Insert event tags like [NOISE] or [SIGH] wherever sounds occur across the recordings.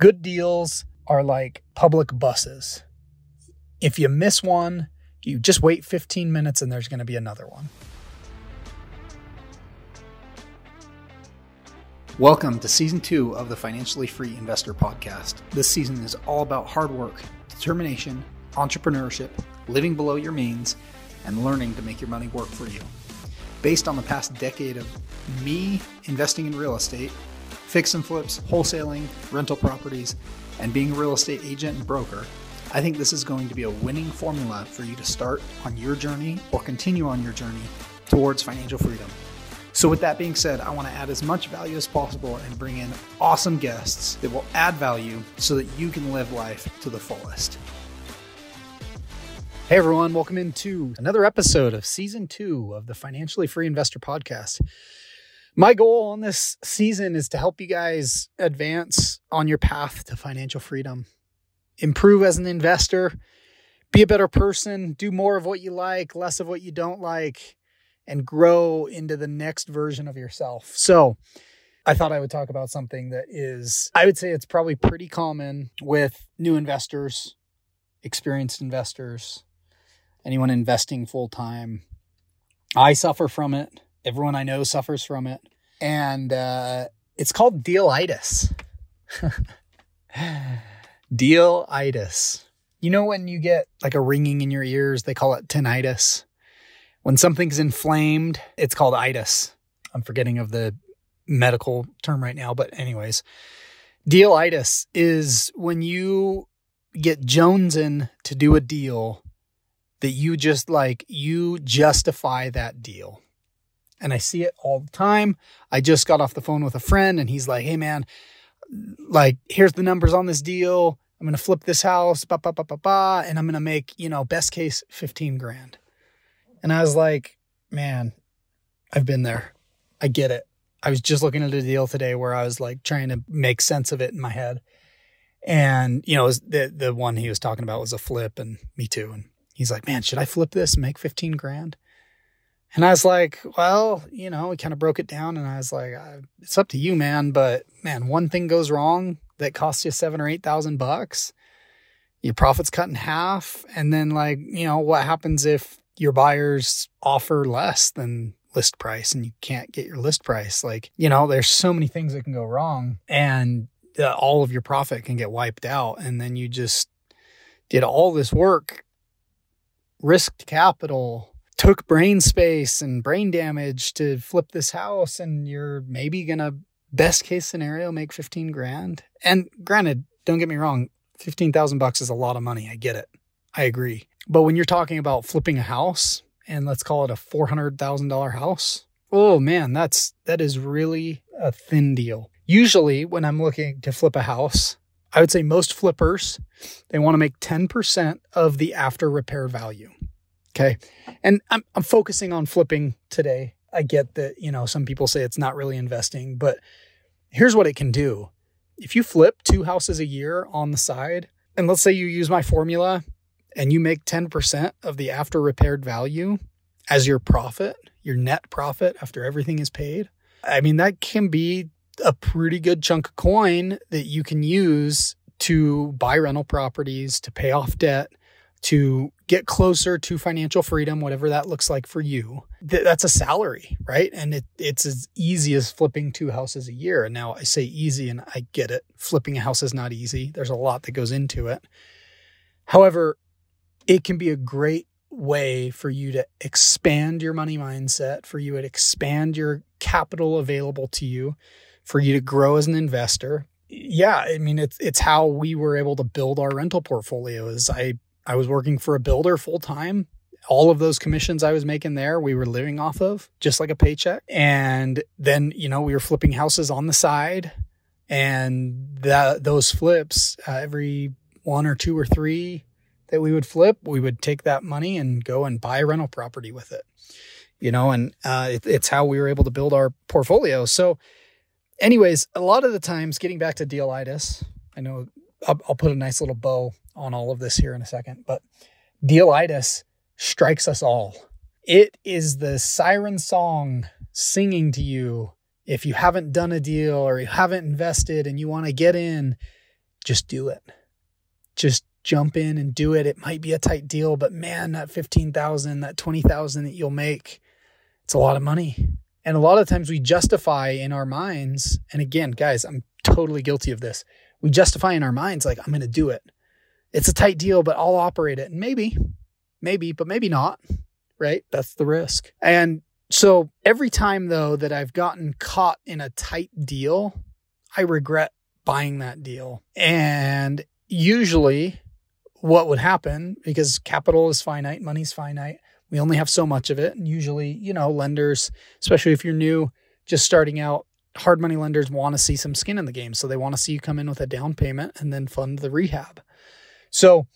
Good deals are like public buses. If you miss one, you just wait 15 minutes and there's going to be another one. Welcome to season two of the Financially Free Investor Podcast. This season is all about hard work, determination, entrepreneurship, living below your means, and learning to make your money work for you. Based on the past decade of me investing in real estate, fix and flips, wholesaling, rental properties, and being a real estate agent and broker, I think this is going to be a winning formula for you to start on your journey or continue on your journey towards financial freedom. So, with that being said, I want to add as much value as possible and bring in awesome guests that will add value so that you can live life to the fullest. Hey everyone, welcome into another episode of season two of the Financially Free Investor Podcast. My goal on this season is to help you guys advance on your path to financial freedom, improve as an investor, be a better person, do more of what you like, less of what you don't like, and grow into the next version of yourself. So, I thought I would talk about something that is, I would say it's probably pretty common with new investors, experienced investors, anyone investing full time. I suffer from it everyone I know suffers from it. And uh, it's called dealitis. [LAUGHS] dealitis. You know, when you get like a ringing in your ears, they call it tinnitus. When something's inflamed, it's called itis. I'm forgetting of the medical term right now, but, anyways, dealitis is when you get Jonesing to do a deal that you just like, you justify that deal and I see it all the time. I just got off the phone with a friend and he's like, Hey man, like here's the numbers on this deal. I'm to flip this house, ba, ba, ba, ba, ba, and I'm to make, you know, best case 15 grand. And I was like, man, I've been there. I get it. I was just looking at a deal today where I was like trying to make sense of it in my head. And, you know, the, the one he was talking about was a flip and me too. And he's like, man, should I flip this and make 15 grand? And I was like, well, you know, we kind of broke it down and I was like, it's up to you, man. But man, one thing goes wrong that costs you seven or 8,000 bucks. Your profits cut in half. And then like, you know, what happens if your buyers offer less than list price and you can't get your list price? Like, you know, there's so many things that can go wrong and uh, all of your profit can get wiped out. And then you just did all this work, risked capital, took brain space and brain damage to flip this house and you're maybe to best case scenario make 15 grand. And granted, don't get me wrong, 15,000 bucks is a lot of money. I get it. I agree. But when you're talking about flipping a house and let's call it a $400,000 house, oh man, that's that is really a thin deal. Usually when I'm looking to flip a house, I would say most flippers, they want to make 10% of the after repair value. Okay. And I'm, I'm focusing on flipping today. I get that, you know, some people say it's not really investing, but here's what it can do. If you flip two houses a year on the side, and let's say you use my formula and you make 10% of the after repaired value as your profit, your net profit after everything is paid, I mean, that can be a pretty good chunk of coin that you can use to buy rental properties, to pay off debt, to get closer to financial freedom, whatever that looks like for you. Th- that's a salary, right? And it, it's as easy as flipping two houses a year. And now I say easy and I get it. Flipping a house is not easy. There's a lot that goes into it. However, it can be a great way for you to expand your money mindset, for you to expand your capital available to you, for you to grow as an investor. Yeah, I mean it's it's how we were able to build our rental portfolio. Is I I was working for a builder full time. All of those commissions I was making there, we were living off of just like a paycheck. And then, you know, we were flipping houses on the side and that those flips uh, every one or two or three that we would flip, we would take that money and go and buy a rental property with it. You know, and uh, it, it's how we were able to build our portfolio. So, anyways, a lot of the times, getting back to dealitis, I know I'll, I'll put a nice little bow on all of this here in a second, but dealitis strikes us all. It is the siren song singing to you if you haven't done a deal or you haven't invested and you want to get in. just do it. Just jump in and do it. It might be a tight deal, but man, that 15,000, that 20,000 that you'll make, it's a lot of money. And a lot of times we justify in our minds, and again, guys, I'm totally guilty of this. We justify in our minds, like, I'm going to do it. It's a tight deal, but I'll operate it. And maybe, maybe, but maybe not, right? That's the risk. And so every time, though, that I've gotten caught in a tight deal, I regret buying that deal. And usually, what would happen because capital is finite, money's finite, we only have so much of it. And usually, you know, lenders, especially if you're new, just starting out, hard money lenders want to see some skin in the game. So they want to see you come in with a down payment and then fund the rehab. So,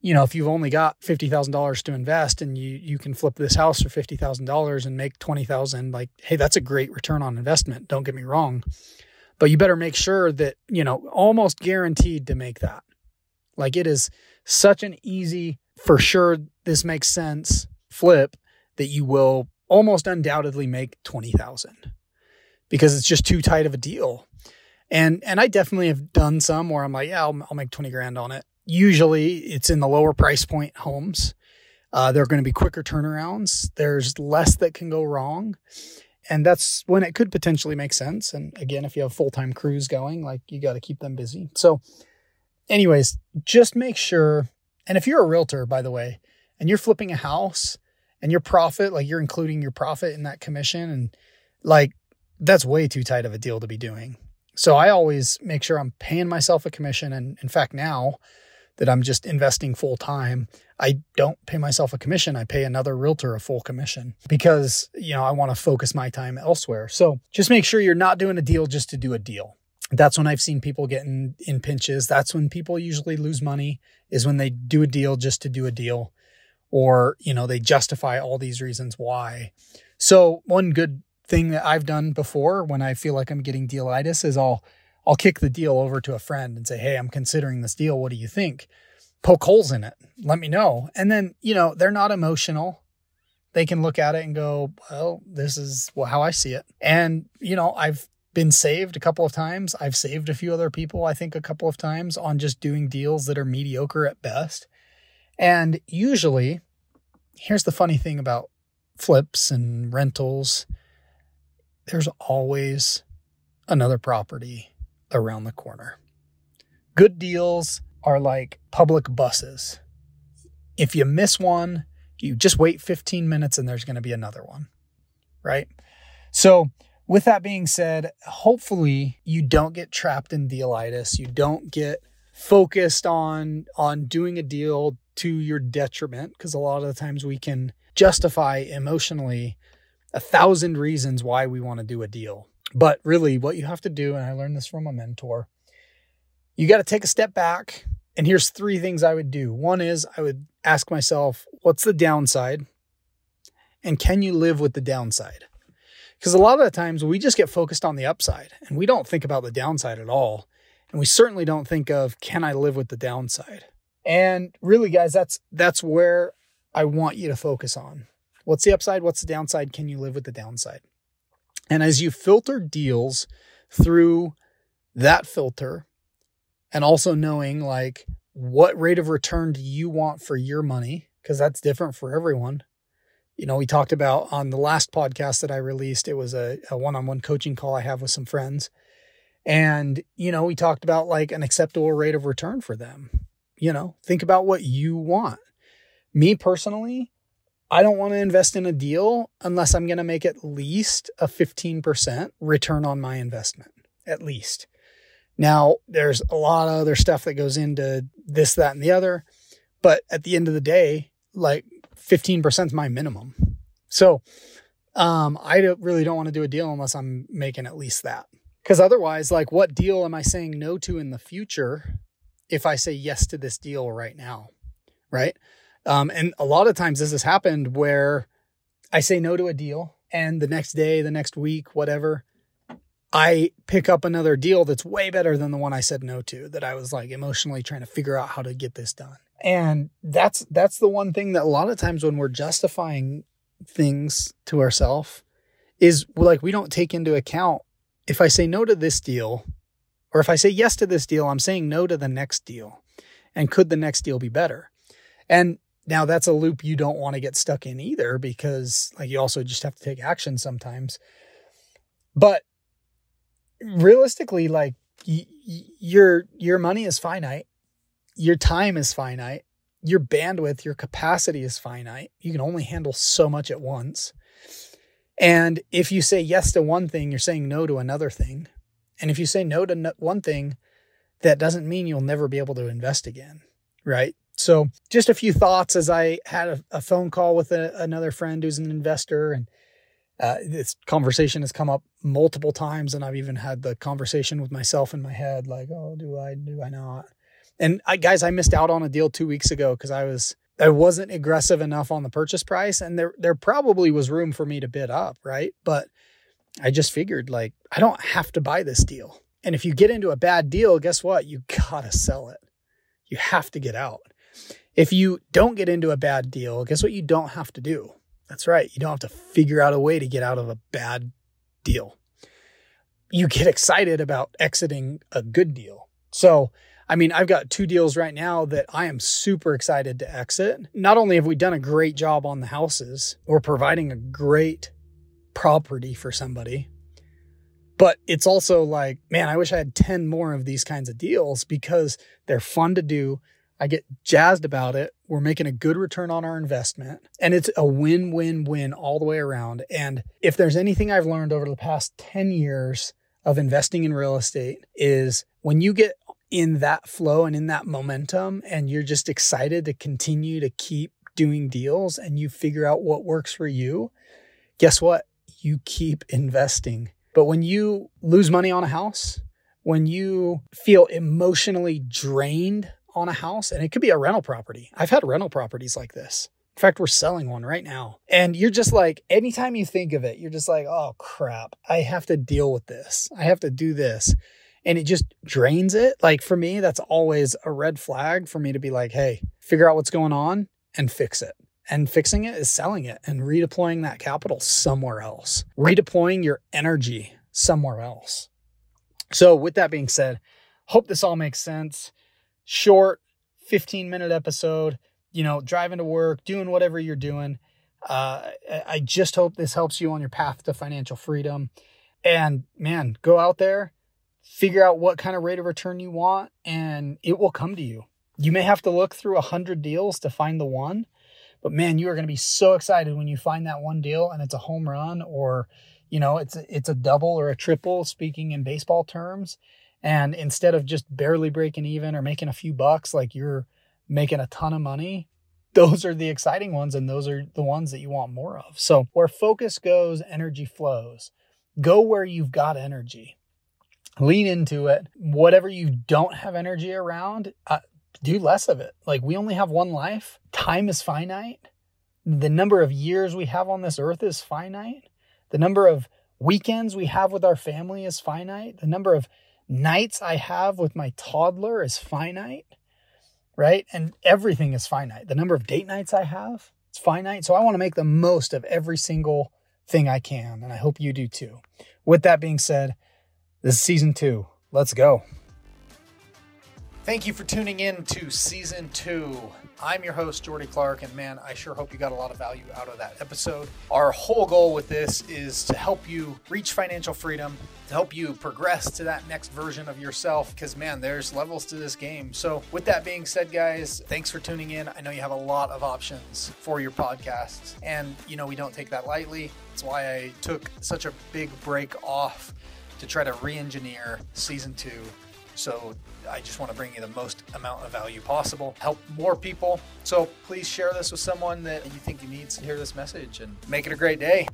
you know, if you've only got $50,000 to invest and you you can flip this house for $50,000 and make 20,000, like hey, that's a great return on investment, don't get me wrong. But you better make sure that, you know, almost guaranteed to make that. Like it is such an easy for sure this makes sense flip that you will almost undoubtedly make 20,000 because it's just too tight of a deal. And and I definitely have done some where I'm like, yeah, I'll, I'll make 20 grand on it. Usually it's in the lower price point homes. Uh, there are going to be quicker turnarounds. There's less that can go wrong. And that's when it could potentially make sense. And again, if you have full time crews going, like you got to keep them busy. So, anyways, just make sure. And if you're a realtor, by the way, and you're flipping a house and your profit, like you're including your profit in that commission, and like that's way too tight of a deal to be doing. So I always make sure I'm paying myself a commission. And in fact, now that I'm just investing full time, I don't pay myself a commission. I pay another realtor a full commission because, you know, I want to focus my time elsewhere. So just make sure you're not doing a deal just to do a deal. That's when I've seen people get in, in pinches. That's when people usually lose money is when they do a deal just to do a deal or, you know, they justify all these reasons why. So one good thing that I've done before when I feel like I'm getting dealitis is I'll I'll kick the deal over to a friend and say, "Hey, I'm considering this deal. What do you think?" Poke holes in it. Let me know. And then, you know, they're not emotional. They can look at it and go, "Well, this is how I see it." And, you know, I've been saved a couple of times. I've saved a few other people, I think a couple of times on just doing deals that are mediocre at best. And usually, here's the funny thing about flips and rentals there's always another property around the corner. Good deals are like public buses. If you miss one, you just wait 15 minutes and there's going to be another one, right? So, with that being said, hopefully you don't get trapped in dealitis. You don't get focused on on doing a deal to your detriment because a lot of the times we can justify emotionally a thousand reasons why we want to do a deal. But really, what you have to do, and I learned this from a mentor, you got to take a step back. And here's three things I would do. One is I would ask myself, what's the downside? And can you live with the downside? Because a lot of the times we just get focused on the upside and we don't think about the downside at all. And we certainly don't think of, can I live with the downside? And really, guys, that's that's where I want you to focus on. What's the upside? What's the downside? Can you live with the downside? And as you filter deals through that filter, and also knowing like what rate of return do you want for your money, because that's different for everyone. You know, we talked about on the last podcast that I released, it was a, one on one coaching call I have with some friends. And, you know, we talked about like an acceptable rate of return for them. You know, think about what you want. Me personally, I don't want to invest in a deal unless I'm going to make at least a 15% return on my investment, at least. Now, there's a lot of other stuff that goes into this, that, and the other. But at the end of the day, like 15% is my minimum. So um, I don't, really don't want to do a deal unless I'm making at least that. Because otherwise, like, what deal am I saying no to in the future if I say yes to this deal right now? Right. Um, and a lot of times this has happened where I say no to a deal and the next day, the next week, whatever, I pick up another deal that's way better than the one I said no to that I was like emotionally trying to figure out how to get this done. And that's that's the one thing that a lot of times when we're justifying things to ourselves is like we don't take into account if I say no to this deal, Or if I say yes to this deal, I'm saying no to the next deal. And could the next deal be better? And now that's a loop you don't want to get stuck in either because like you also just have to take action sometimes. But realistically like y- y- your your money is finite. Your time is finite. Your bandwidth, your capacity is finite. You can only handle so much at once. And if you say yes to one thing, you're saying no to another thing. And if you say no to one thing, that doesn't mean you'll never be able to invest again, right? So, just a few thoughts as I had a, a phone call with a, another friend who's an investor, and uh, this conversation has come up multiple times, and I've even had the conversation with myself in my head, like, "Oh, do I? Do I not?" And I, guys, I missed out on a deal two weeks ago because I was I wasn't aggressive enough on the purchase price, and there there probably was room for me to bid up, right? But I just figured like I don't have to buy this deal. And if you get into a bad deal, guess what? You gotta sell it. You have to get out. If you don't get into a bad deal, guess what you don't have to do? That's right. You don't have to figure out a way to get out of a bad deal. You get excited about exiting a good deal. So, I mean, I've got two deals right now that I am super excited to exit. Not only have we done a great job on the houses, we're providing a great property for somebody, but it's also like, man, I wish I had 10 more of these kinds of deals because they're fun to do. I get jazzed about it. We're making a good return on our investment and it's a win win win all the way around. And if there's anything I've learned over the past 10 years of investing in real estate is when you get in that flow and in that momentum and you're just excited to continue to keep doing deals and you figure out what works for you, guess what? You keep investing. But when you lose money on a house, when you feel emotionally drained on a house, and it could be a rental property. I've had rental properties like this. In fact, we're selling one right now. And you're just like, anytime you think of it, you're just like, oh crap, I have to deal with this. I have to do this. And it just drains it. Like for me, that's always a red flag for me to be like, hey, figure out what's going on and fix it. And fixing it is selling it and redeploying that capital somewhere else, redeploying your energy somewhere else. So, with that being said, hope this all makes sense short 15 minute episode, you know, driving to work, doing whatever you're doing. Uh, I just hope this helps you on your path to financial freedom. And man, go out there, figure out what kind of rate of return you want, and it will come to you. You may have to look through a hundred deals to find the one, but man, you are going to be so excited when you find that one deal and it's a home run or, you know, it's a, it's a double or a triple, speaking in baseball terms. And instead of just barely breaking even or making a few bucks, like you're making a ton of money, those are the exciting ones and those are the ones that you want more of. So, where focus goes, energy flows. Go where you've got energy. Lean into it. Whatever you don't have energy around, uh, do less of it. Like, we only have one life, time is finite. The number of years we have on this earth is finite. The number of weekends we have with our family is finite. The number of nights I have with my toddler is finite, right? And everything is finite. The number of date nights I have, it's finite. So I want to make the most of every single thing I can. And I hope you do too. With that being said, this is season two. Let's go. Thank you for tuning in to season two. I'm your host, Jordy Clark, and man, I sure hope you got a lot of value out of that episode. Our whole goal with this is to help you reach financial freedom, to help you progress to that next version of yourself, because man, there's levels to this game. So, with that being said, guys, thanks for tuning in. I know you have a lot of options for your podcasts, and you know, we don't take that lightly. That's why I took such a big break off to try to re engineer season two so I just want to bring you the most amount of value possible, help more people. So please share this with someone that you think needs to hear this message and make it a great day.